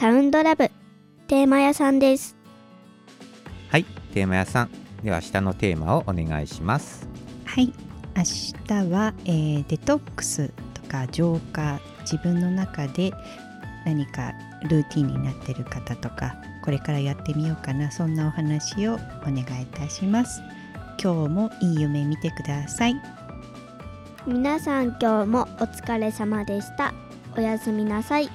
サウンドラブテーマ屋さんです。はいテーマ屋さん。では下のテーマをお願いします。はい明日は、えーデトックスとか浄化自分の中で何かルーティンになってる方とかこれからやってみようかなそんなお話をお願いいたします。今日もいい夢見てください。皆さん今日もお疲れ様でした。おやすみなさい。